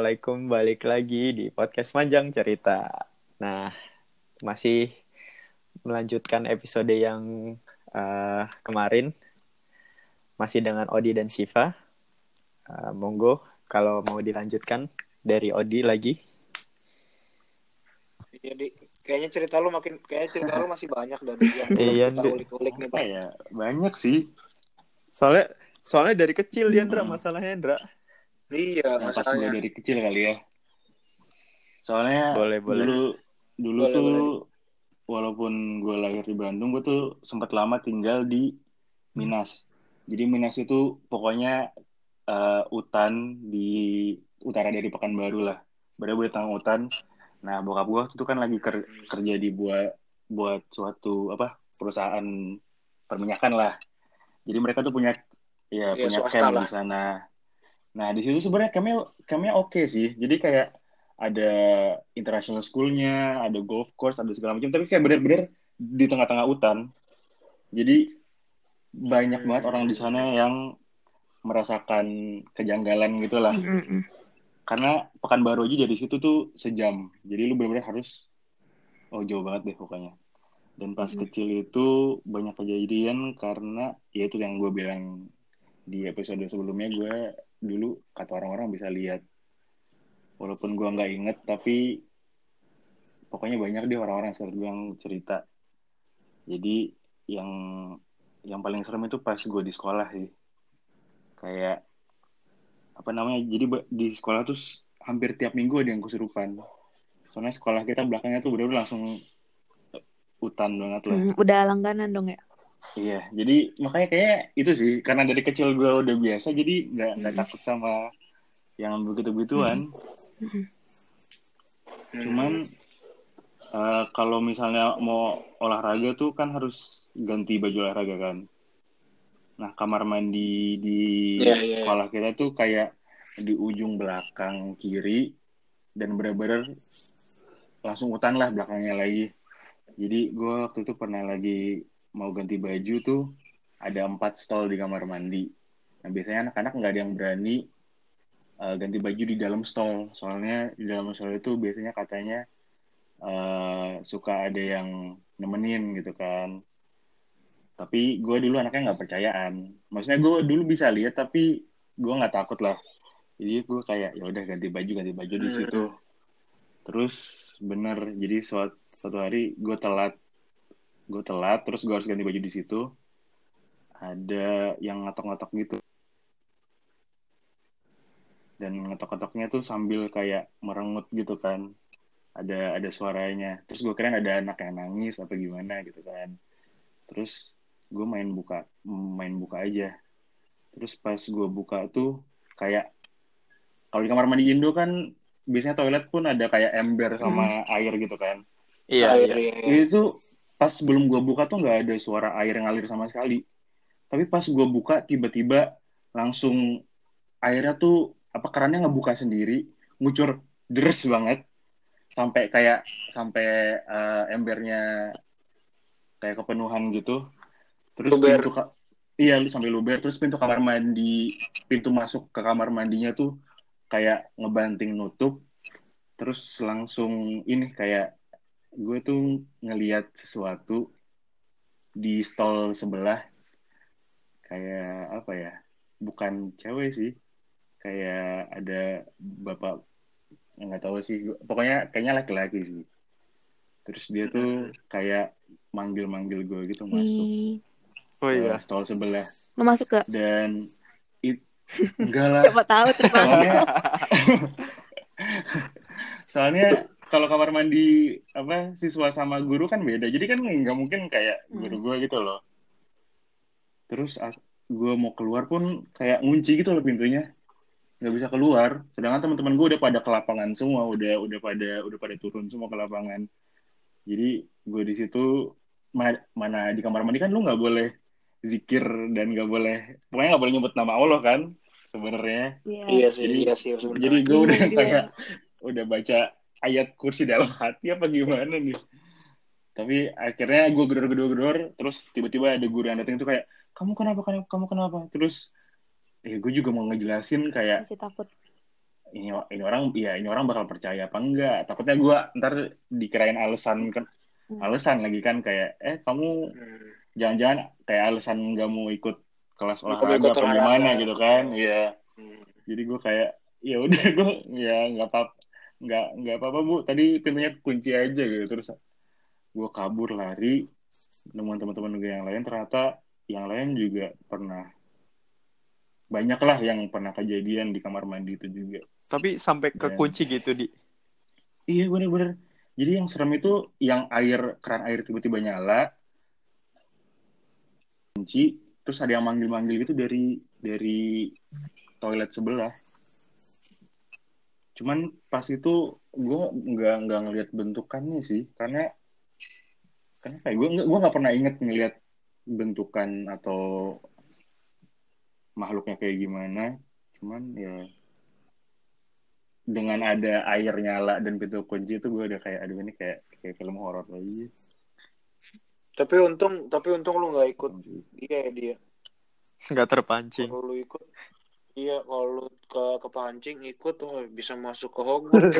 Assalamualaikum, balik lagi di podcast Manjang Cerita. Nah, masih melanjutkan episode yang uh, kemarin, masih dengan Odi dan Shiva. Uh, monggo, kalau mau dilanjutkan dari Odi lagi. Jadi iya, kayaknya cerita lu makin, kayaknya cerita lu masih banyak dari yang iya, ulik-ulik nih pak. Ya, banyak sih. Soalnya, soalnya dari kecil dia Ndra masalahnya Ndra. Iya, nah, pas gue dari kecil kali ya. Soalnya boleh, boleh. dulu dulu boleh, tuh boleh. walaupun gue lahir di Bandung, gue tuh sempat lama tinggal di Minas. Jadi Minas itu pokoknya uh, hutan di utara dari Pekanbaru lah. Bener-bener tengah hutan. Nah, bokap gue itu kan lagi ker kerja di buat buat suatu apa perusahaan perminyakan lah. Jadi mereka tuh punya ya, ya punya camp di sana. Nah, di situ sebenarnya kami kami oke okay sih. Jadi kayak ada international schoolnya, ada golf course, ada segala macam. Tapi kayak bener-bener di tengah-tengah hutan. Jadi banyak banget orang di sana yang merasakan kejanggalan gitulah. Mm -hmm. Karena Pekanbaru aja dari situ tuh sejam. Jadi lu bener-bener harus oh jauh banget deh pokoknya. Dan pas mm -hmm. kecil itu banyak kejadian karena ya itu yang gue bilang di episode sebelumnya gue dulu kata orang-orang bisa lihat. Walaupun gue nggak inget tapi pokoknya banyak deh orang-orang sekitar gue yang cerita. Jadi yang yang paling serem itu pas gue di sekolah sih. Kayak apa namanya jadi di sekolah tuh hampir tiap minggu ada yang kesurupan. Soalnya sekolah kita belakangnya tuh bener-bener langsung hutan banget lah. Hmm, udah langganan dong ya Iya, jadi makanya kayak itu sih karena dari kecil gue udah biasa jadi nggak nggak mm. takut sama yang begitu begituan. Mm. Cuman uh, kalau misalnya mau olahraga tuh kan harus ganti baju olahraga kan. Nah kamar mandi di yeah, yeah. sekolah kita tuh kayak di ujung belakang kiri dan bener-bener langsung hutan lah belakangnya lagi. Jadi gue waktu itu pernah lagi mau ganti baju tuh ada empat stall di kamar mandi. Nah biasanya anak-anak nggak ada yang berani uh, ganti baju di dalam stall. Soalnya di dalam stall itu biasanya katanya uh, suka ada yang nemenin gitu kan. Tapi gue dulu anaknya nggak percayaan. Maksudnya gue dulu bisa lihat tapi gue nggak takut lah. Jadi gue kayak ya udah ganti baju ganti baju di situ. Terus bener jadi suatu, suatu hari gue telat gue telat terus gue harus ganti baju di situ. Ada yang ngetok-ngetok gitu. Dan ngetok-ngetoknya tuh sambil kayak merengut gitu kan. Ada ada suaranya. Terus gue kira ada anak yang nangis atau gimana gitu kan. Terus gue main buka main buka aja. Terus pas gue buka tuh kayak kalau di kamar mandi Indo kan biasanya toilet pun ada kayak ember sama hmm. air gitu kan. Iya, iya. itu pas sebelum gue buka tuh nggak ada suara air yang ngalir sama sekali. Tapi pas gue buka tiba-tiba langsung airnya tuh apa kerannya ngebuka sendiri ngucur deres banget. Sampai kayak sampai uh, embernya kayak kepenuhan gitu. Terus luber. pintu iya lu sampai luber terus pintu kamar mandi pintu masuk ke kamar mandinya tuh kayak ngebanting nutup. Terus langsung ini kayak gue tuh ngeliat sesuatu di stall sebelah. Kayak apa ya? Bukan cewek sih. Kayak ada bapak nggak tahu sih. Pokoknya kayaknya laki-laki sih. Terus dia tuh kayak manggil-manggil gue gitu masuk. Oh iya. Stall sebelah. Lo masuk gak? Dan it enggak lah. Siapa tahu soalnya soalnya kalau kamar mandi apa siswa sama guru kan beda. Jadi kan nggak mungkin kayak hmm. guru gue gitu loh. Terus gue mau keluar pun kayak ngunci gitu loh pintunya. Nggak bisa keluar. Sedangkan teman-teman gue udah pada ke lapangan semua. Udah udah pada udah pada turun semua ke lapangan. Jadi gue di situ mana di kamar mandi kan lu nggak boleh zikir dan nggak boleh pokoknya nggak boleh nyebut nama Allah kan sebenarnya. Yeah. iya sih iya sih jadi gue udah kayak udah baca ayat kursi dalam hati apa gimana nih tapi akhirnya gue gedor-gedor-gedor terus tiba-tiba ada guru yang datang itu kayak kamu kenapa kamu kenapa terus eh gue juga mau ngejelasin kayak masih takut ini ini orang ya ini orang bakal percaya apa enggak takutnya gue ntar dikirain alasan kan Hmm. alasan lagi kan kayak eh kamu Hmm. jangan-jangan kayak alasan nggak mau ikut kelas olahraga olahraga. gimana gitu kan iya Hmm. jadi gue kayak ya udah gue ya nggak apa nggak nggak apa apa bu. Tadi pintunya kunci aja gitu. Terus gue kabur lari nemuin teman-teman gue yang lain. Ternyata yang lain juga pernah banyak lah yang pernah kejadian di kamar mandi itu juga. Tapi sampai ke Ya. kunci gitu di. iya bener-bener. Jadi yang serem itu yang air keran air tiba-tiba nyala kunci terus ada yang manggil-manggil gitu dari dari toilet sebelah cuman pas itu gue nggak nggak ngelihat bentukannya sih. Karena karena kayak gue gue nggak pernah inget ngelihat bentukan atau makhluknya kayak gimana. Cuman ya dengan ada air nyala dan pintu kunci itu gue udah kayak aduh ini kayak kayak film horor lagi. Tapi untung, tapi untung lu nggak ikut dia ya dia. Nggak terpancing. Kalau lu ikut, iya kalau ke kepancing ikut, oh bisa masuk ke Hogwarts.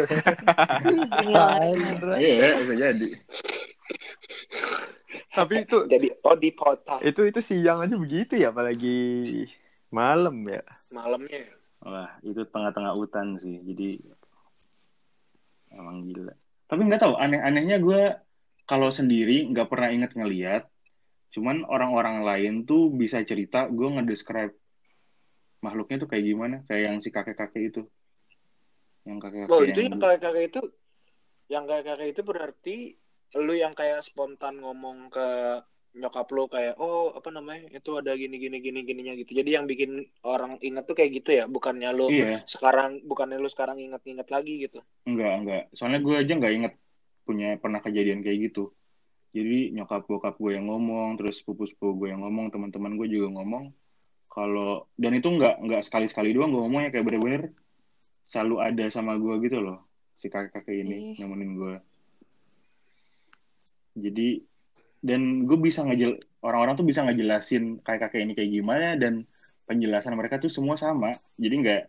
iya bisa jadi Tapi itu Jadi oh di kota itu itu siang aja begitu ya apalagi malam ya. malamnya. wah itu tengah-tengah hutan sih jadi emang gila tapi nggak tahu aneh-anehnya gue kalau sendiri nggak pernah inget ngeliat cuman orang-orang lain tuh bisa cerita gue ngedescribe makhluknya tuh kayak gimana kayak yang si kakek-kakek itu yang kakek-kakek Oh itu yang yang kakek-kakek itu, yang kakek-kakek itu berarti lu yang kayak spontan ngomong ke nyokap lu kayak oh apa namanya itu ada gini gini gini gininya gitu. Jadi yang bikin orang inget tuh kayak gitu ya, bukannya lu iya sekarang bukannya lu sekarang inget-inget lagi gitu. Enggak, enggak. Soalnya gue aja nggak inget punya pernah kejadian kayak gitu. Jadi nyokap bokap gue yang ngomong, terus sepupu-sepupu gue yang ngomong, teman-teman gue juga ngomong. Kalau dan itu nggak nggak sekali-sekali doang gue ngomongnya kayak bener-bener selalu ada sama gue gitu loh si kakek-kakek ini Ih. nemenin gue. Jadi dan gue bisa ngejel orang-orang tuh bisa ngejelasin kakek-kakek ini kayak gimana dan penjelasan mereka tuh semua sama. Jadi nggak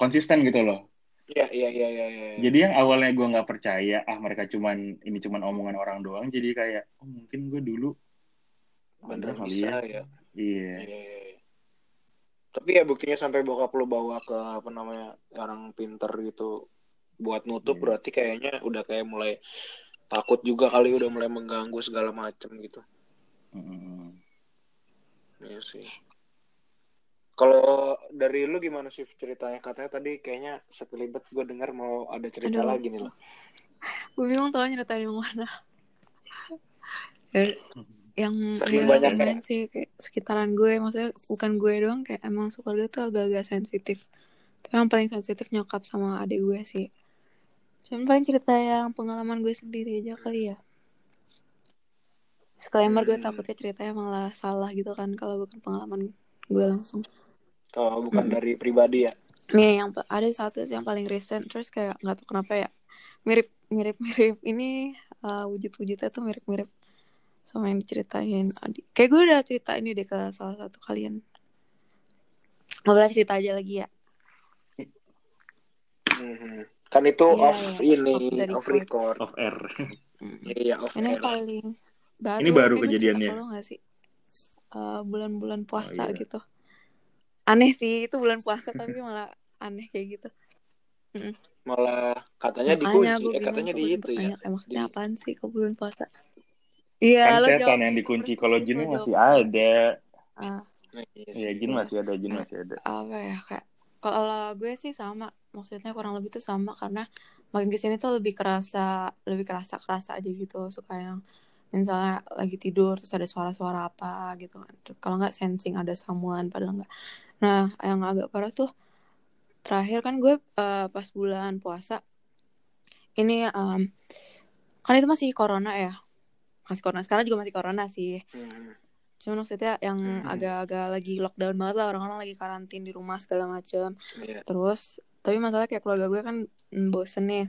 konsisten gitu loh. Iya iya iya iya. iya. Jadi yang awalnya gue nggak percaya, ah mereka cuman ini cuman omongan orang doang, jadi kayak oh mungkin gue dulu bener kali bisa ya. ya. Iya. Iya, iya, iya. Tapi ya buktinya sampai bokap lu bawa ke apa namanya orang pinter gitu buat nutup Iya. berarti kayaknya udah kayak mulai takut juga kali udah mulai mengganggu segala macem gitu. Mm-mm. Iya sih. Kalau dari lu gimana sih ceritanya? Katanya tadi kayaknya sekelibet gue dengar mau ada cerita Aduh. lagi nih loh. Gue bingung tau nyeritain yang mana. Ya, yang Saking ya, banyak ya. sih kayak sekitaran gue, maksudnya bukan gue doang, kayak emang keluarga tuh agak-agak sensitif. Tapi yang paling sensitif nyokap sama adik gue sih. Cuman paling cerita yang pengalaman gue sendiri aja kali ya. Disclaimer gue Hmm. takutnya ceritanya malah salah gitu kan kalau bukan pengalaman gue langsung. Kalau bukan Mm-mm. dari pribadi ya. Nih yang ada satu sih yang paling recent terus kayak nggak tahu kenapa ya mirip mirip mirip ini uh, wujud-wujudnya tuh mirip-mirip sama yang diceritain adik. Kayak gue udah cerita ini deh ke salah satu kalian. Ngobrol cerita aja lagi ya. Mhm. Kan itu Iya, off iya. ini, Off record. Off air. Iya, off Ini air. paling baru. Ini baru kejadiannya. nggak sih? Uh, bulan-bulan puasa iya. gitu. Aneh sih itu bulan puasa tapi malah aneh kayak gitu. Malah katanya dikunci, eh katanya di itu ya. kayak maksudnya Di- apaan sih ke bulan puasa? Iya, kan lo setan jawab yang dikunci, kalau jawab masih ada. Iya Iya, sih. jin Iya. masih ada, jin masih ada. apa ya kayak kalau gue sih sama maksudnya kurang lebih tuh sama karena makin ke sini tuh lebih kerasa lebih kerasa kerasa aja gitu suka yang misalnya lagi tidur terus ada suara-suara apa gitu kan kalau nggak sensing ada samuan padahal nggak nah yang agak parah tuh terakhir kan gue eh, pas bulan puasa ini em, kan itu masih corona ya masih corona sekarang juga masih corona sih Mhm. Cuman maksudnya yang Hmm. agak-agak lagi lockdown banget lah orang-orang lagi karantin di rumah segala macam. Iya. Terus tapi masalah kayak keluarga gue kan mm, bosen nih.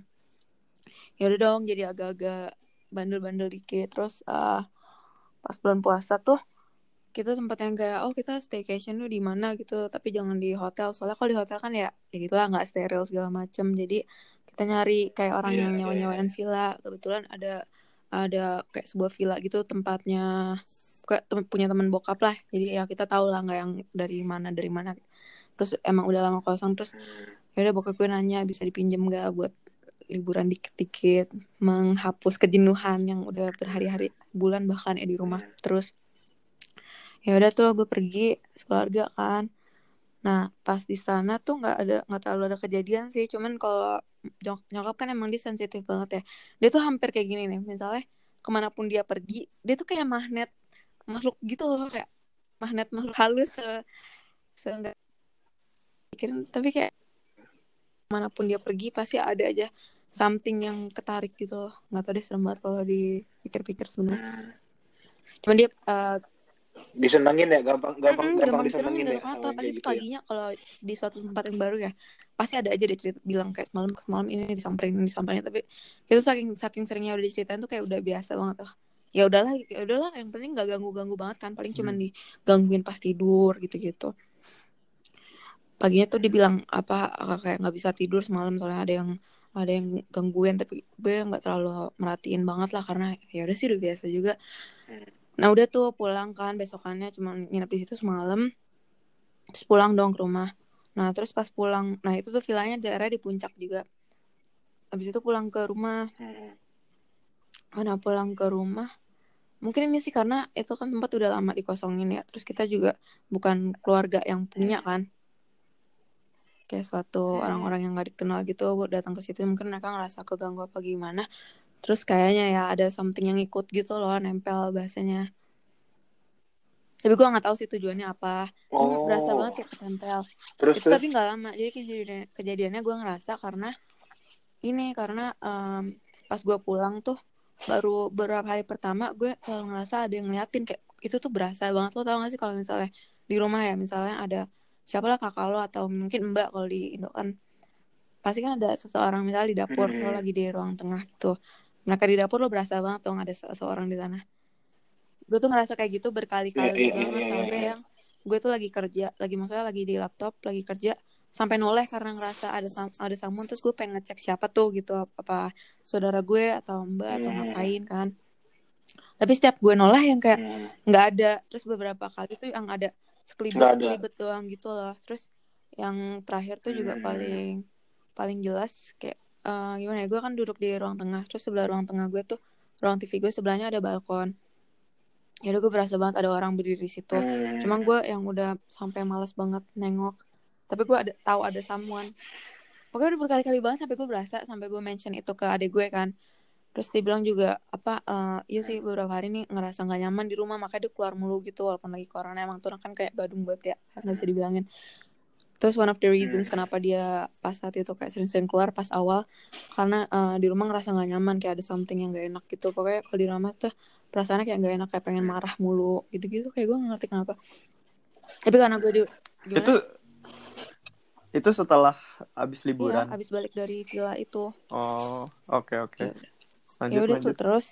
Ya udah dong jadi agak-agak bandel-bandel dikit. Terus ah, pas bulan puasa tuh kita sempat yang kayak oh kita staycation tuh di mana gitu tapi jangan di hotel soalnya kalau di hotel kan ya ya gitulah nggak steril segala macem jadi kita nyari kayak orang Iya, yang iya, nyawa nyawain villa kebetulan ada ada kayak sebuah villa gitu tempatnya kayak tem- punya teman bokap lah. Jadi ya kita tahu lah nggak yang dari mana dari mana. Terus emang udah lama kosong terus ya udah bokap gue nanya bisa dipinjem gak buat liburan dikit-dikit? Menghapus kejenuhan yang udah berhari-hari bulan bahkan ya di rumah. Hmm. terus ya udah tuh gue pergi sekeluarga kan. Nah pas di sana tuh nggak ada nggak terlalu ada kejadian sih. Cuman kalau nyokap kan emang dia sensitif banget ya. Dia tuh hampir kayak gini nih misalnya ke mana pun dia pergi dia tuh kayak magnet makhluk gitu loh kayak magnet makhluk halus se seenggak pikirin tapi kayak mana pun dia pergi pasti ada aja something yang ketarik gitu loh. Nggak tahu deh serem banget kalau dipikir-pikir sebenarnya. Hmm. cuman dia eh, disenengin ya gampang gampang Mm-mm, gampang gampang disenengin disenengin ya gak apa pasti gitu ya. paginya kalau di suatu tempat yang baru ya pasti ada aja deh cerita bilang kayak semalam semalam ini disamperin ini disamperin. Tapi itu saking saking seringnya udah diceritain tuh kayak udah biasa banget tuh ya udahlah ya udahlah yang penting gak ganggu ganggu banget kan paling cuman Hmm. digangguin pas tidur gitu gitu paginya tuh dibilang apa kayak nggak bisa tidur semalam soalnya ada yang ada yang gangguin. Tapi gue nggak terlalu merhatiin banget lah karena ya udah sih udah biasa juga. Hmm. Nah udah tuh pulang kan besokannya cuma nginep di situ semalam. Terus pulang dong ke rumah. Nah terus pas pulang nah itu tuh villanya daerah di puncak juga. Habis itu pulang ke rumah. Hmm. karena pulang ke rumah mungkin ini sih karena itu kan tempat udah lama dikosongin ya. Terus kita juga bukan keluarga yang punya kan. Kayak suatu Hmm. orang-orang yang nggak dikenal gitu datang ke situ mungkin mereka ngerasa keganggu apa gimana terus kayaknya ya ada something yang ikut gitu loh nempel bahasanya. Tapi gue nggak tahu sih tujuannya apa. Cuma berasa Oh. banget kayak ketempel. Terus itu terus? tapi nggak lama. Jadi kejadian kejadiannya gue ngerasa karena ini karena em, pas gue pulang tuh baru beberapa hari pertama gue selalu ngerasa ada yang ngeliatin. Kayak itu tuh berasa banget. Lo tau gak sih kalau misalnya di rumah ya misalnya ada siapa lah kakak lo atau mungkin mbak kalau di Indo kan pasti kan ada seseorang misalnya di dapur lo Hmm. lagi di ruang tengah gitu mereka di dapur lo berasa banget dong ada seseorang di sana gue tuh ngerasa kayak gitu Iya, berkali-kali iya, iya, banget iya, sampai iya. yang gue tuh lagi kerja lagi maksudnya lagi di laptop lagi kerja sampai noleh karena ngerasa ada sam- ada someone terus gue pengen ngecek siapa tuh gitu apa, apa saudara gue atau mbak atau Hmm. ngapain kan tapi setiap gue noleh yang kayak Hmm. nggak ada terus beberapa kali tuh yang ada sekelibet ada. sekelibet doang gitu loh terus yang terakhir tuh juga Hmm. paling paling jelas kayak eh, gimana ya gue kan duduk di ruang tengah terus sebelah ruang tengah gue tuh ruang TV gue sebelahnya ada balkon ya gue berasa banget ada orang berdiri di situ Hmm. Cuma gue yang udah sampai males banget nengok. Tapi gue ada tahu ada someone. Pokoknya udah berkali-kali banget sampai gue berasa sampai gue mention itu ke adik gue kan. Terus dia bilang juga apa eh iya sih beberapa hari nih ngerasa nggak nyaman di rumah makanya dia keluar mulu gitu walaupun lagi corona emang tuh kan kayak badung banget ya nggak bisa dibilangin. Terus one of the reasons Hmm. kenapa dia pas saat itu kayak sering-sering keluar pas awal karena eh, di rumah ngerasa nggak nyaman kayak ada something yang gak enak gitu. Pokoknya kalau di rumah tuh perasaannya kayak gak enak kayak pengen marah mulu gitu-gitu kayak gue gak ngerti kenapa. Tapi karena gue di gimana? Itu itu setelah abis Iya, liburan. abis balik dari villa itu. Oh, oke oke. Ya Lanjut ya udah tuh terus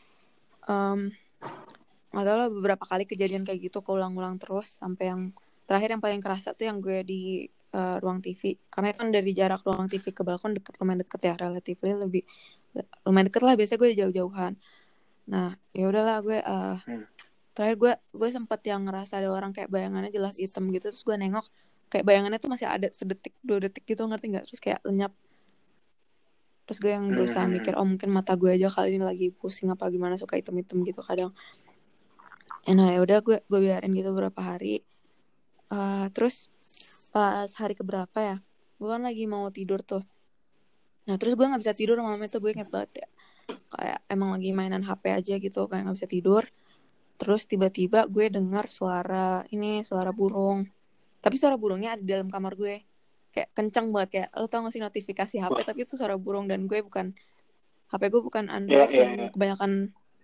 nggak tahu lah beberapa kali kejadian kayak gitu keulang-ulang terus sampai yang terakhir yang paling kerasa tuh yang gue di eh, ruang TV karena itu kan dari jarak ruang TV ke balkon deket lumayan deket ya relatively lebih lumayan deket lah biasanya gue jauh-jauhan. Nah ya udahlah gue eh, Hmm. terakhir gue gue sempet yang ngerasa ada orang kayak bayangannya jelas hitam gitu terus gue nengok kayak bayangannya tuh masih ada sedetik dua detik gitu ngerti nggak? Terus kayak lenyap. Terus gue yang berusaha Hmm. mikir oh mungkin mata gue aja kali ini lagi pusing apa gimana suka hitam-hitam gitu kadang. Eh, nah ya udah gue gue biarin gitu beberapa hari. Eh, terus pas hari keberapa ya? Gue kan lagi mau tidur tuh. Nah terus gue nggak bisa tidur malam itu gue inget banget ya. Kayak emang lagi mainan HP aja gitu kayak nggak bisa tidur. Terus tiba-tiba gue dengar suara ini suara burung. Tapi suara burungnya ada di dalam kamar gue. Kayak kenceng banget kayak lo tau gak sih notifikasi HP Wah. tapi itu suara burung dan gue bukan HP gue bukan Android Iya, iya, dan iya. kebanyakan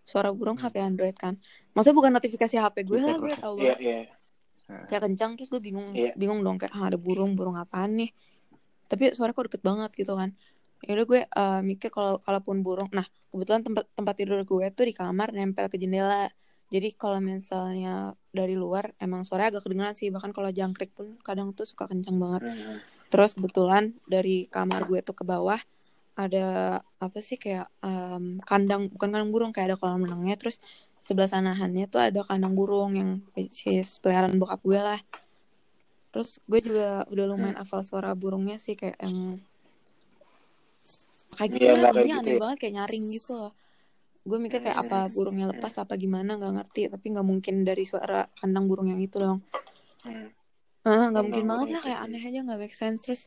suara burung Hmm. HP Android kan. Maksudnya bukan notifikasi HP gue lah gue tau Iya, banget. iya. Kayak kencang terus gue bingung Iya. bingung dong kayak ah, ada burung burung apaan nih? Tapi suara kok deket banget gitu kan. Ya udah gue eh, mikir kalau kalaupun burung nah kebetulan tempat tempat tidur gue tuh di kamar nempel ke jendela. Jadi kalau misalnya dari luar emang suaranya agak kedengeran sih. Bahkan kalau jangkrik pun kadang tuh suka kencang banget. Hmm. terus kebetulan dari kamar gue tuh ke bawah ada apa sih kayak em, kandang bukan kandang burung kayak ada kolam renangnya. Terus sebelah sanahannya tuh ada kandang burung yang is peliharaan bokap gue lah. Terus gue juga udah lumayan hafal suara burungnya sih kayak yang kayak gitu Iya, nggak kayak dia gitu aneh ya. banget kayak nyaring gitu loh. Gue mikir kayak apa burungnya lepas apa gimana nggak ngerti tapi nggak mungkin dari suara kandang burung yang itu dong. Hmm. Ah, nggak Kandang mungkin banget lah kayak aneh aja nggak make sense. Terus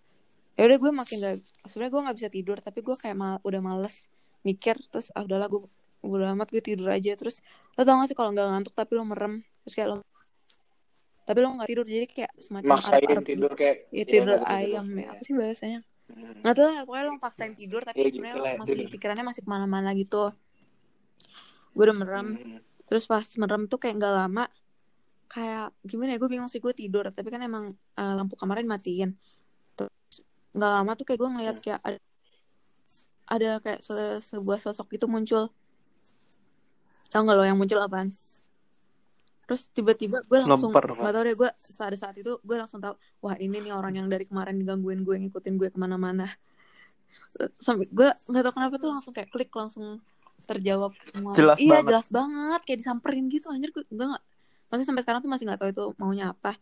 ya udah gue makin gak sebenarnya gue nggak bisa tidur tapi gue kayak mal, udah males mikir terus ah udahlah gue udah amat gue tidur aja. Terus lo tau gak sih kalau nggak ngantuk tapi lo merem. Terus kayak lo tapi lo nggak tidur jadi kayak semacam Maksain arep-arep tidur gitu kayak ya iya, tidur bisa ayam tidur. ya apa sih bahasanya? Hmm. nggak tahu lah pokoknya lo paksain tidur tapi Iya, gitu sebenarnya lo lah, masih tidur. pikirannya masih ke mana-mana gitu. Gue udah merem. Hmm. terus pas merem tuh kayak nggak lama kayak gimana ya gue bingung sih gue tidur. Tapi kan emang eh, lampu kamarnya matiin. Terus nggak lama tuh kayak gue ngeliat kayak ada, ada kayak se- sebuah sosok itu muncul tau nggak lo yang muncul apaan? Terus tiba-tiba gue langsung nggak tau deh gue pada saat itu gue langsung tahu wah ini nih orang yang dari kemarin digangguin gue ngikutin gue ke mana-mana. Sampai gue nggak tahu kenapa tuh langsung kayak klik langsung terjawab semua. Jelas iya banget. jelas banget kayak disamperin gitu anjir gue gue nggak masih sampai sekarang tuh masih nggak tahu itu maunya apa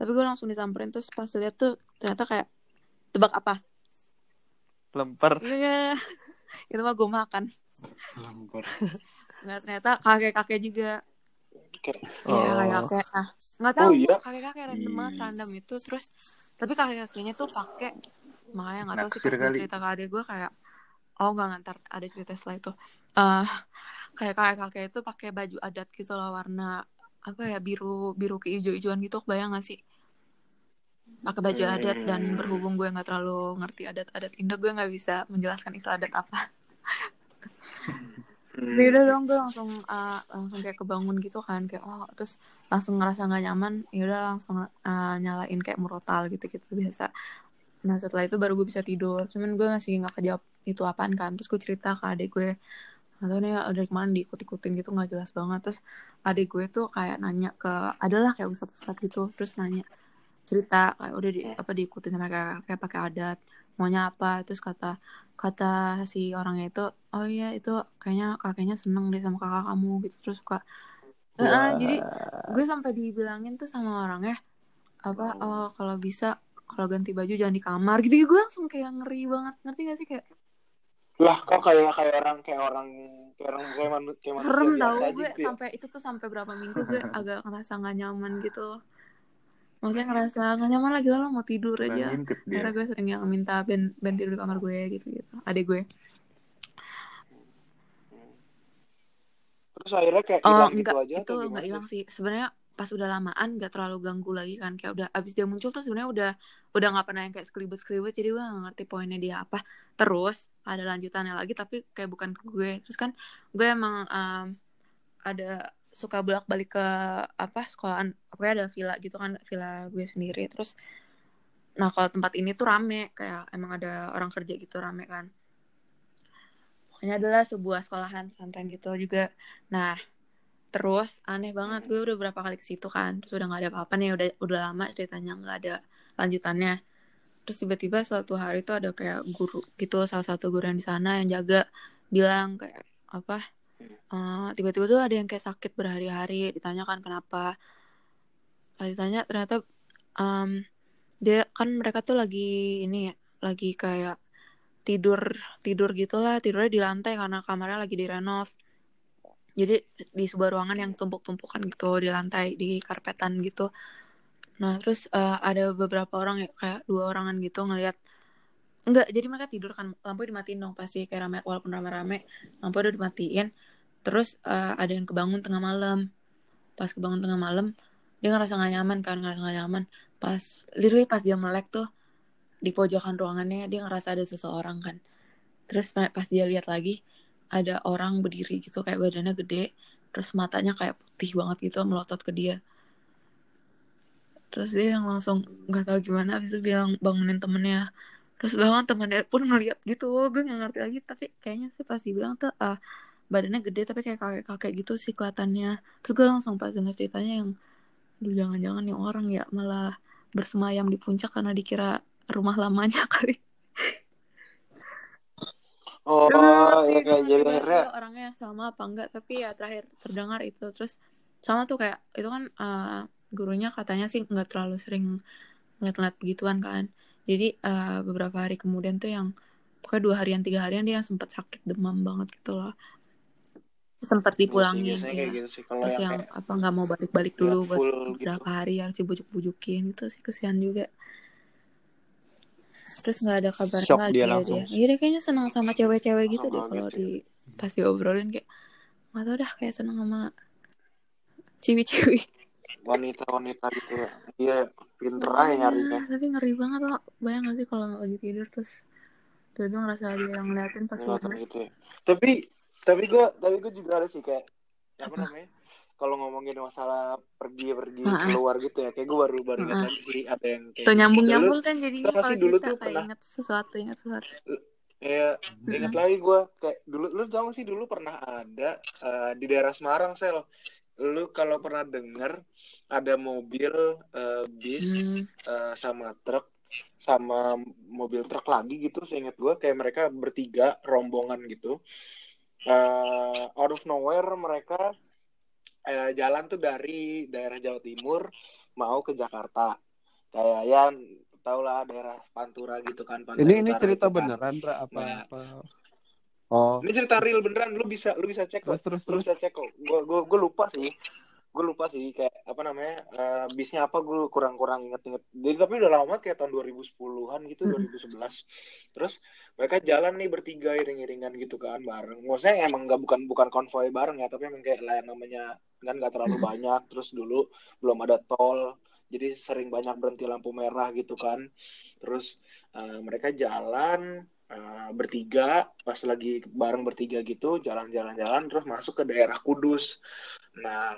tapi gue langsung disamperin terus pas lihat tuh ternyata kayak tebak apa? Lemper. Iya, itu mah gue makan. Lemper. nggak ternyata kakek kakek. Juga Iya Oh. kakek kakek nah nggak tahu Oh, iya? kakek kakek random banget random itu terus tapi kakek kakeknya tuh pakai makanya nggak tahu sih pas cerita ke adik gue kayak oh nggak ngantar ada cerita setelah itu. Eh kayak kakek kakek itu pakai baju adat gitu loh warna apa ya biru biru keijo-ijoan gitu bayang gak sih? Pakai baju adat dan Hmm. berhubung gue nggak terlalu ngerti adat-adat Indo gue nggak bisa menjelaskan itu adat apa hmm. Terus udah dong gue langsung uh, langsung kayak kebangun gitu kan kayak oh terus langsung ngerasa nggak nyaman ya udah langsung uh, nyalain kayak murotal gitu gitu biasa. Nah setelah itu baru gue bisa tidur cuman gue masih nggak kejawab itu apaan kan. Terus gue cerita ke adik gue atau nih dari kemarin diikut-ikutin gitu nggak jelas banget. Terus adik gue tuh kayak nanya ke adalah kayak ustadz-ustadz gitu terus nanya cerita kayak udah di, apa diikutin sama kayak kayak pakai adat maunya apa? Terus kata kata si orangnya itu oh iya itu kayaknya kakeknya seneng deh sama kakak kamu gitu. Terus suka Eh, eh, jadi gue sampai dibilangin tuh sama orangnya apa oh kalau bisa kalau ganti baju jangan di kamar gitu. Gue langsung kayak ngeri banget. Ngerti gak sih kayak? Lah kok kayak kayak orang kayak orang kayak orang kayak, manu, kayak manusia serem tau gue gitu ya. sampai itu tuh sampai berapa minggu gue agak ngerasa nggak nyaman gitu maksudnya ngerasa nggak nyaman lagi lah lo mau tidur aja akhirnya gue sering yang minta ben ben tidur di kamar gue gitu gitu adek gue terus akhirnya kayak Oh hilang gitu enggak, aja itu nggak hilang sih. Sebenarnya pas udah lamaan nggak terlalu ganggu lagi kan. Kayak udah abis dia muncul tuh sebenarnya udah udah nggak pernah yang kayak skribet-skribet. Jadi gue nggak ngerti poinnya dia apa. Terus ada lanjutannya lagi tapi kayak bukan ke gue. Terus kan gue emang um, ada suka bolak-balik ke apa sekolahan. Pokoknya ada villa gitu kan, villa gue sendiri. Terus nah kalau tempat ini tuh rame kayak emang ada orang kerja gitu rame kan. Pokoknya adalah sebuah sekolahan pesantren gitu juga. Nah, terus aneh banget gue udah berapa kali ke situ kan. Terus udah nggak ada apa-apa nih, udah udah lama ceritanya nggak ada lanjutannya. Terus tiba-tiba suatu hari tuh ada kayak guru gitu, salah satu guru yang di sana yang jaga bilang kayak apa? Eh, tiba-tiba tuh ada yang kayak sakit berhari-hari, ditanyakan kenapa. Pas ditanya ternyata em, dia kan mereka tuh lagi ini ya, lagi kayak tidur tidur gitulah tidurnya di lantai karena kamarnya lagi direnov. Jadi di sebuah ruangan yang tumpuk-tumpukan gitu di lantai di karpetan gitu. Nah terus eh, ada beberapa orang ya kayak dua orangan gitu ngelihat enggak jadi mereka tidur kan lampu dimatiin dong pasti kayak rame walaupun rame-rame lampu udah dimatiin terus eh, ada yang kebangun tengah malam. Pas kebangun tengah malam dia ngerasa gak nyaman kan ngerasa gak nyaman. Pas literally pas dia melek tuh di pojokan ruangannya dia ngerasa ada seseorang kan. Terus pa- pas dia lihat lagi ada orang berdiri gitu kayak badannya gede terus matanya kayak putih banget gitu melotot ke dia. Terus dia yang langsung nggak tahu gimana itu bilang bangunin temennya. Terus bangun temennya pun ngeliat gitu gue nggak ngerti lagi tapi kayaknya sih pas dibilang tuh ah badannya gede tapi kayak kakek-kakek gitu sih kelihatannya. Terus gue langsung pas denger ceritanya yang Duh, jangan-jangan nih orang ya malah bersemayam di puncak karena dikira rumah lamanya kali. Oh, Terus ya kayak jadi akhirnya orangnya yang sama apa enggak? Tapi ya terakhir terdengar itu. Terus sama tuh kayak itu kan eh, gurunya katanya sih nggak terlalu sering ngeliat-ngeliat begituan kan. Jadi eh, beberapa hari kemudian tuh yang pokoknya dua harian tiga harian dia sempat sakit demam banget gitu loh sempat Iya dipulangin ya kayak gitu sih. Kalau terus yang yang kayak apa nggak mau balik-balik dulu buat gitu. beberapa hari harus dibujuk-bujukin itu sih kesian juga terus nggak ada kabar Shock lagi dia ya langsung. dia iya dia kayaknya senang sama cewek-cewek gitu deh kalau ya. di pas diobrolin kayak nggak tau dah kayak seneng sama ciwi-ciwi Wanita-wanita gitu ya. Iya, pinter aja nyarinya. Iya, tapi ngeri banget loh bayang gak sih kalau lagi tidur terus tiba-tiba ngerasa dia yang ngeliatin pas lemes gitu ya. Tapi tapi gue tapi gue juga ada sih kayak apa apa namanya? Kalau ngomongin masalah pergi-pergi Heeh, keluar gitu ya, kayak gue baru baru ingat heeh. lagi sih ada yang kayak tuh gitu. Dulu nyambung-nyambung kan gak kalau dulu tuh kayak pernah inget sesuatu inget sesuatu ya ingat Heeh. lagi gue kayak dulu lu tau sih dulu pernah ada eh, di daerah Semarang sel lu kalau pernah denger ada mobil eh, bis Hmm. eh, sama truk sama mobil truk lagi gitu seingat gue kayak mereka bertiga rombongan gitu eh out of nowhere mereka eh, jalan tuh dari daerah Jawa Timur mau ke Jakarta. Kayak ya tau lah daerah Pantura gitu kan Pantai Ini ini cerita itu kan. beneran, Ra, apa nah. apa? Oh, ini cerita real beneran lu bisa lu bisa cek terus terus lu terus. bisa cek kok. Gue gue lupa sih gue lupa sih kayak apa namanya eh, bisnya apa gue kurang-kurang inget-inget. Jadi tapi udah lama kayak tahun 2010-an gitu Mm-mm. 2011 terus mereka jalan nih bertiga iring-iringan gitu kan bareng. Maksudnya emang nggak bukan bukan konvoy bareng ya tapi emang kayak lah namanya kan nggak terlalu Mm-mm. banyak. Terus dulu belum ada tol jadi sering banyak berhenti lampu merah gitu kan. Terus eh, mereka jalan eh, bertiga pas lagi bareng bertiga gitu jalan-jalan-jalan terus masuk ke daerah Kudus. Nah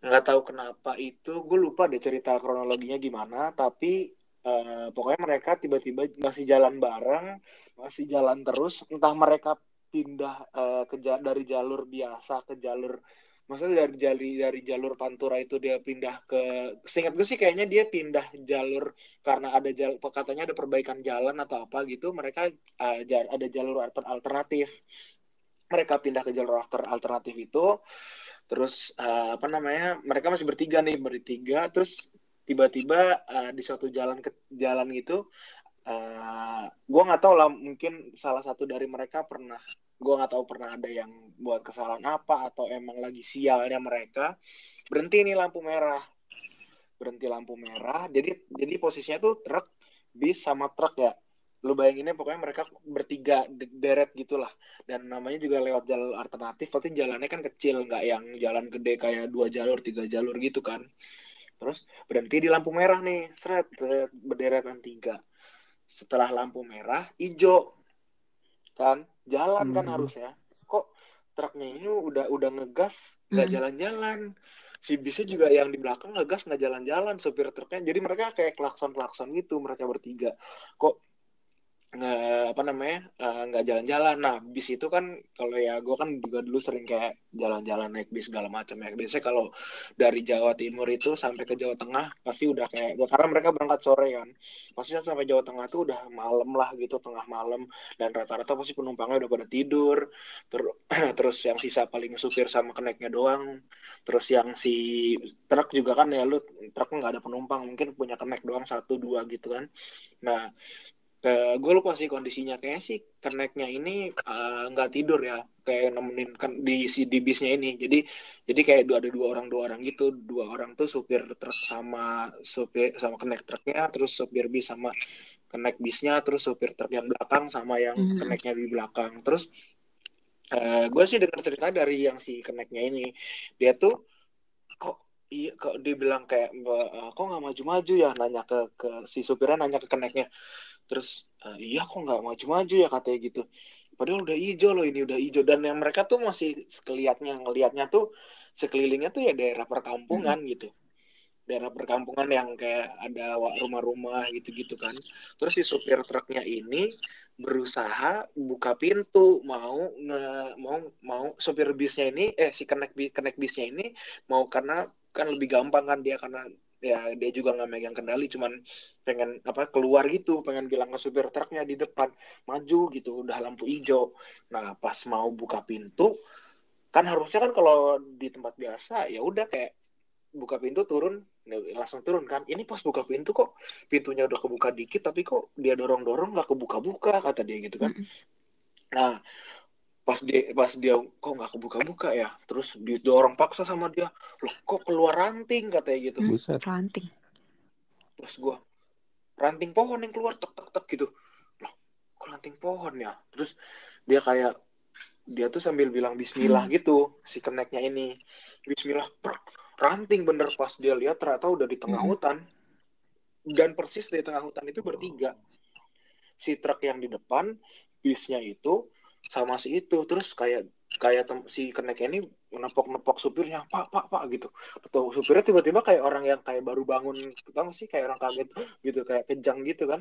nggak tahu kenapa itu gue lupa deh cerita kronologinya gimana tapi eh, pokoknya mereka tiba-tiba masih jalan bareng masih jalan terus entah mereka pindah eh, ke dari jalur biasa ke jalur maksudnya dari dari dari jalur Pantura itu dia pindah ke seingat gue sih kayaknya dia pindah jalur karena ada jal katanya ada perbaikan jalan atau apa gitu mereka ja- ada jalur alter- alternatif. Mereka pindah ke jalur alter- alternatif itu terus eh, apa namanya mereka masih bertiga nih bertiga. Terus tiba-tiba eh, di suatu jalan ke jalan gitu eh gue nggak tahu lah mungkin salah satu dari mereka pernah gue nggak tahu pernah ada yang buat kesalahan apa atau emang lagi sialnya mereka. Berhenti nih lampu merah. Berhenti lampu merah. Jadi jadi posisinya tuh truk bis sama truk ya lu bayanginnya pokoknya mereka bertiga de- deret gitulah. Dan namanya juga lewat jalur alternatif tapi jalannya kan kecil nggak yang jalan gede kayak dua jalur tiga jalur gitu kan. Terus berhenti di lampu merah nih seret berderetan tiga. Setelah lampu merah hijau kan? Jalan kan Hmm. harusnya. Kok truknya ini udah udah ngegas nggak Hmm. jalan-jalan? Si bisnya juga yang di belakang ngegas nggak jalan-jalan sopir truknya. Jadi mereka kayak klakson klakson gitu mereka bertiga. Kok nggak apa namanya eh, nggak jalan-jalan. Nah bis itu kan kalau ya gue kan juga dulu sering kayak jalan-jalan naik bis segala macam ya. Biasanya kalau dari Jawa Timur itu sampai ke Jawa Tengah pasti udah kayak karena mereka berangkat sore kan. Pasti sampai Jawa Tengah tuh udah malam lah gitu tengah malam. Dan rata-rata pasti penumpangnya udah pada tidur. Ter- terus yang sisa paling supir sama keneknya doang. Terus yang si truk juga kan ya lu truk nggak ada penumpang mungkin punya kenek doang satu dua gitu kan. Nah ke gue lupa sih kondisinya. Kayaknya sih keneknya ini eh, nggak tidur ya. Kayak nemenin kan di si di bisnya ini. Jadi jadi kayak dua ada dua orang dua orang gitu. Dua orang tuh supir truk sama supir sama kenek truknya terus supir bis sama kenek bisnya terus supir truk yang belakang sama yang Mhm. keneknya di belakang. Terus eh gue sih dengar cerita dari yang si keneknya ini. Dia tuh kok iya kok dibilang kayak "Mbak, eh, kok nggak maju-maju ya? Nanya ke ke si supirnya nanya ke keneknya terus "Eh, iya kok nggak maju-maju ya katanya gitu. Padahal udah hijau loh ini udah hijau. Dan yang mereka tuh masih sekelihatnya ngelihatnya tuh sekelilingnya tuh ya daerah perkampungan gitu. Daerah perkampungan yang kayak ada rumah-rumah gitu-gitu kan. Terus si supir truknya ini berusaha buka pintu mau nge mau mau supir bisnya ini eh si kenek kenek bisnya ini mau karena kan lebih gampang kan dia karena ya dia juga nggak megang kendali cuman pengen apa keluar gitu pengen bilang ke supir truknya di depan maju gitu udah lampu hijau. Nah pas mau buka pintu kan harusnya kan kalau di tempat biasa ya udah kayak buka pintu turun ya langsung turun kan. Ini pas buka pintu kok pintunya udah kebuka dikit tapi kok dia dorong dorong nggak kebuka-buka kata dia gitu kan. Nah pas dia pas dia kok nggak kebuka-buka ya? Terus didorong paksa sama dia loh kok keluar ranting? katanya gitu. Hmm, Buset. ranting. terus gua ranting pohon yang keluar tek tek tek gitu. Loh kok ranting pohon ya? Terus dia kayak dia tuh sambil bilang Bismillah Hmm. gitu si keneknya ini. Bismillah prek, ranting bener. Pas dia lihat ternyata udah di tengah Mm-mm. hutan. Dan persis di tengah hutan itu bertiga. Si truk yang di depan bisnya itu sama si itu. Terus kayak kayak tem- si keneknya ini nepok-nepok supirnya pak pak pak gitu. Atau supirnya tiba-tiba kayak orang yang kayak baru bangun gak sih? Kayak orang kaget gitu kayak kejang gitu kan.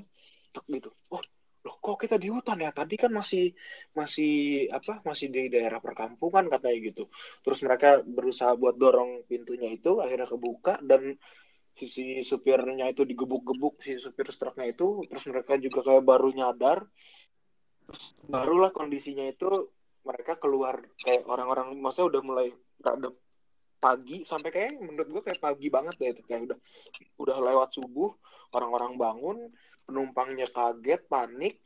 Gitu. Oh loh kok kita di hutan ya? Tadi kan masih masih apa masih di daerah perkampungan katanya gitu. Terus mereka berusaha buat dorong pintunya itu akhirnya kebuka dan si, supirnya itu digebuk-gebuk si supir truknya itu. Terus mereka juga kayak baru nyadar barulah kondisinya itu mereka keluar kayak orang-orang maksudnya udah mulai rada pagi sampai kayak menurut gue kayak pagi banget deh itu kayak udah udah lewat subuh orang-orang bangun penumpangnya kaget panik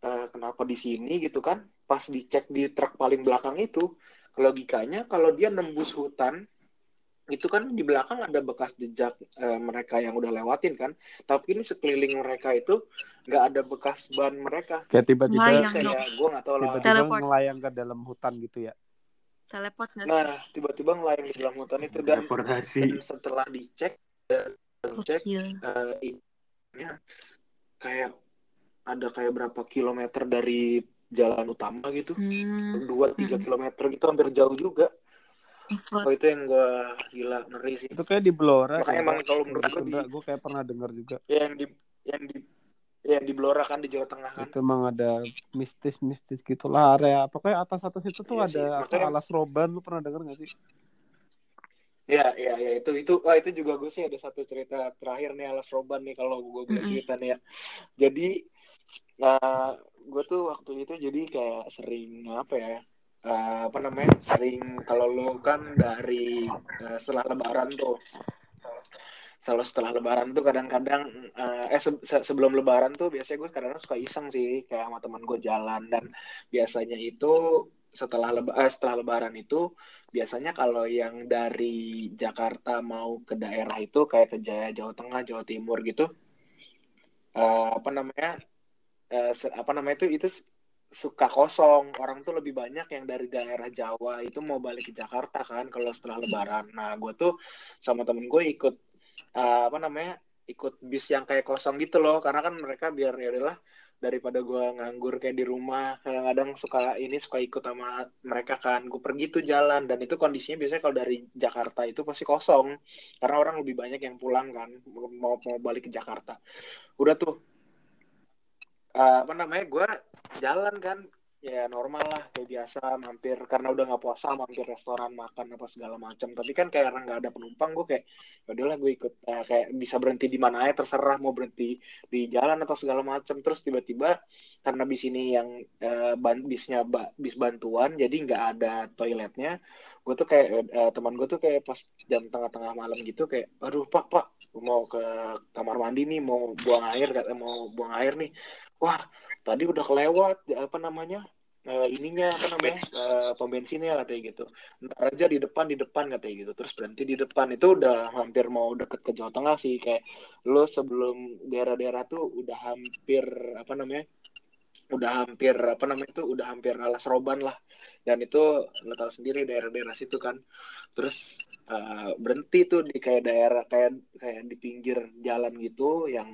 eh, kenapa di sini gitu kan. Pas dicek di truk paling belakang itu logikanya kalau dia nembus hutan itu kan di belakang ada bekas jejak eh, mereka yang udah lewatin kan tapi ini sekeliling mereka itu nggak ada bekas ban mereka Kayak tiba-tiba Melayang kayak dong. gue nggak tahu lah tiba-tiba Teleport. ngelayang ke dalam hutan gitu ya. Teleport nah tiba-tiba ngelayang di dalam hutan itu dan, dan setelah dicek dicek Gokil. eh, ini kayak ada kayak berapa kilometer dari jalan utama gitu Hmm. dua tiga Mm-mm. kilometer gitu hampir jauh juga. Oh itu yang gue gila ngeri sih Itu kayak di Blora. Makanya emang kalau menurut Gitu, gua di-. Gue kayak pernah dengar juga. Ya, yang di yang di yang di Blora kan di Jawa Tengah kan Itu emang ada mistis-mistis gitulah area. Pokoknya atas-atas itu tuh Iya ada makanya- alas roban. Lu pernah denger gak sih? ya ya ya itu itu wah itu juga gue sih ada satu cerita terakhir nih alas roban nih kalau gue boleh cerita nih ya jadi eh gue tuh waktu itu jadi kayak sering apa ya eh, apa namanya sering kalau lu kan dari eh, setelah lebaran tuh kalau setelah lebaran tuh kadang-kadang eh eh, se- se- sebelum lebaran tuh biasanya gue kadang-kadang suka iseng sih kayak sama teman gue jalan dan biasanya itu setelah leba eh, setelah lebaran itu biasanya kalau yang dari Jakarta mau ke daerah itu kayak ke Jaya Jawa Tengah Jawa Timur gitu eh, apa namanya se- apa namanya itu itu suka kosong. Orang tuh lebih banyak yang dari daerah Jawa itu mau balik ke Jakarta kan kalau setelah lebaran. Nah gue tuh sama temen gue ikut eh, apa namanya ikut bis yang kayak kosong gitu loh. Karena kan mereka biar ya udahlah daripada gue nganggur kayak di rumah kadang-kadang suka ini suka ikut sama mereka kan. Gue pergi tuh jalan dan itu kondisinya biasanya kalau dari Jakarta itu pasti kosong. Karena orang lebih banyak yang pulang kan mau mau balik ke Jakarta. Udah tuh eh, apa namanya gue jalan kan. Ya normal lah kayak biasa mampir karena udah nggak puasa mampir restoran makan apa segala macam tapi kan kayak nggak ada penumpang gue kayak ya udahlah gue ikut. Eh, kayak bisa berhenti di mana aja terserah mau berhenti di jalan atau segala macam terus tiba-tiba karena bis ini yang ban- bisnya bis bantuan jadi nggak ada toiletnya gue tuh kayak eh, teman gue tuh kayak pas jam tengah-tengah malam gitu kayak aduh pak pak mau ke kamar mandi nih mau buang air kata- mau buang air nih. Wah tadi udah kelewat ya, apa namanya eh, ininya apa namanya eh, pom bensinnya katanya gitu. Ntar aja di depan di depan katanya gitu. Terus berhenti di depan. Itu udah hampir mau deket ke Jawa Tengah sih. Kayak lo sebelum daerah-daerah tuh udah hampir apa namanya udah hampir apa namanya itu udah hampir alas roban lah. Dan itu lo tahu sendiri daerah-daerah situ kan. Terus eh, berhenti tuh di kayak daerah kayak kayak di pinggir jalan gitu yang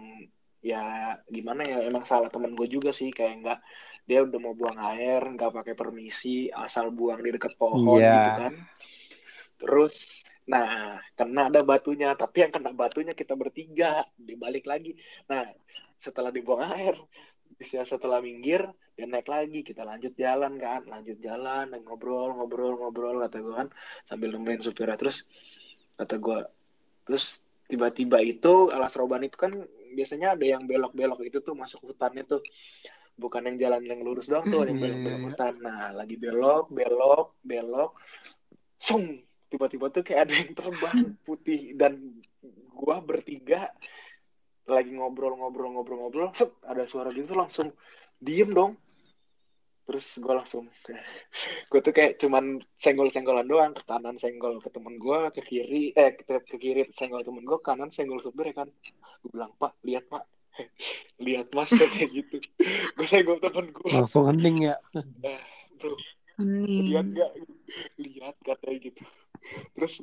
ya gimana ya emang salah temen gue juga sih. Kayak nggak dia udah mau buang air nggak pakai permisi asal buang di dekat pohon Iya. gitu kan. Terus Nah, kena ada batunya, tapi yang kena batunya kita bertiga, dibalik lagi. Nah, setelah dibuang air, bisa setelah minggir, dia naik lagi, kita lanjut jalan kan, lanjut jalan, dan ngobrol, ngobrol, ngobrol, kata gue kan, sambil nemenin supirnya. Terus, kata gue, terus tiba-tiba itu, alas roban itu kan, biasanya ada yang belok-belok itu tuh, masuk hutannya tuh. Bukan yang jalan yang lurus doang tuh, ada yang Mhm. belok-belok hutan. Nah, lagi belok, belok, belok, sung tiba-tiba tuh kayak ada yang terbang putih dan gua bertiga lagi ngobrol-ngobrol-ngobrol-ngobrol set, ada suara gitu langsung diem dong. Terus gua langsung gua tuh kayak cuman senggol-senggolan doang ke kanan senggol ke temen gua ke kiri eh ke, ke kiri senggol temen gua kanan senggol supir ya kan. Gua bilang pak lihat pak. Lihat mas kayak gitu. Gua senggol temen gua. Langsung hening ya. bro Ini. lihat nggak? Lihat katanya gitu terus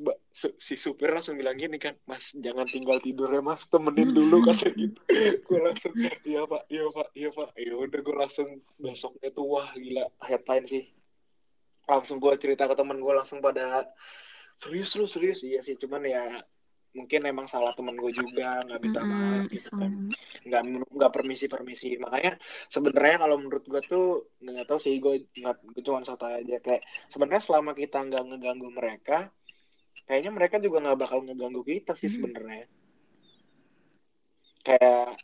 si supir langsung bilang gini kan mas jangan tinggal tidur ya mas. Temenin dulu kata gitu gue langsung iya pak. Iya pak. Iya pak. Ya udah gue langsung besoknya tuh wah gila headline sih. Langsung gue cerita ke temen gue langsung pada serius lu serius? Iya sih cuman ya mungkin emang salah temen gue juga nggak minta maaf Mm-mm, gitu kan. Nggak nggak permisi permisi makanya sebenarnya kalau menurut gue tuh nggak tahu sih gue nggak gue cuma satu aja. Kayak sebenarnya selama kita nggak ngeganggu mereka kayaknya mereka juga nggak bakal ngeganggu kita sih sebenarnya. Kayak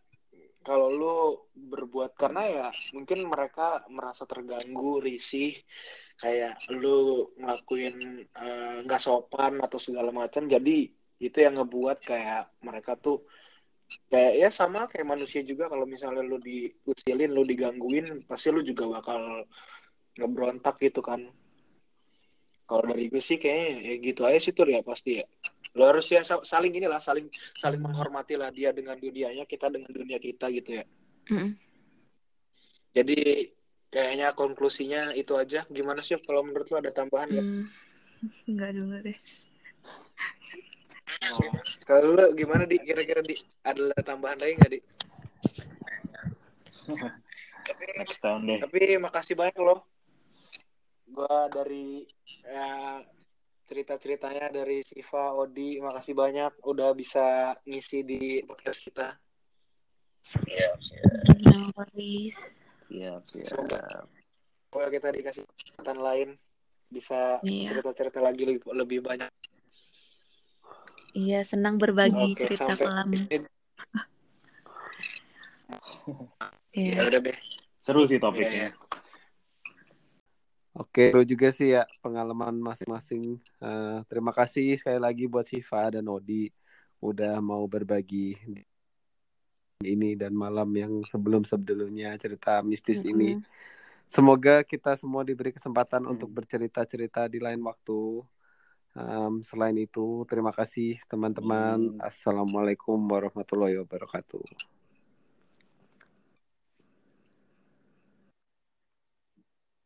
kalau lu berbuat karena ya mungkin mereka merasa terganggu risih. Kayak lu ngelakuin eh, nggak sopan atau segala macam jadi itu yang ngebuat kayak mereka tuh kayak ya sama kayak manusia juga kalau misalnya lu diusilin lu digangguin pasti lu juga bakal ngebrontak gitu kan kalau dari gue sih kayaknya ya gitu aja sih tuh ya pasti ya lu harus ya sa- saling inilah saling saling menghormati lah dia dengan dunianya kita dengan dunia kita gitu ya Mm-mm. jadi kayaknya konklusinya itu aja gimana sih kalau menurut lu ada tambahan nggak Hmm. Enggak dulu deh. Oh. kalau lu gimana di kira-kira di ada tambahan lagi nggak di Next time deh. Tapi makasih banyak loh. Gua dari ya, cerita-ceritanya dari Siva, Odi, makasih banyak udah bisa ngisi di podcast kita. No worries. Siap, Semoga siap. semoga kita dikasih kesempatan lain bisa Iya. cerita-cerita lagi lebih, lebih banyak. Iya, senang berbagi Oke, cerita sampai kelam. di sini. Iya. Ya udah deh. Seru sih topiknya. iya. Oke, seru juga sih ya pengalaman masing-masing. Eh, terima kasih sekali lagi buat Siva dan Odi udah mau berbagi ini dan malam yang sebelum-sebelumnya cerita mistis ini. Mm-mm. Semoga kita semua diberi kesempatan Hmm. untuk bercerita-cerita di lain waktu. Em, selain itu, terima kasih teman-teman. Hmm. Assalamualaikum warahmatullahi wabarakatuh.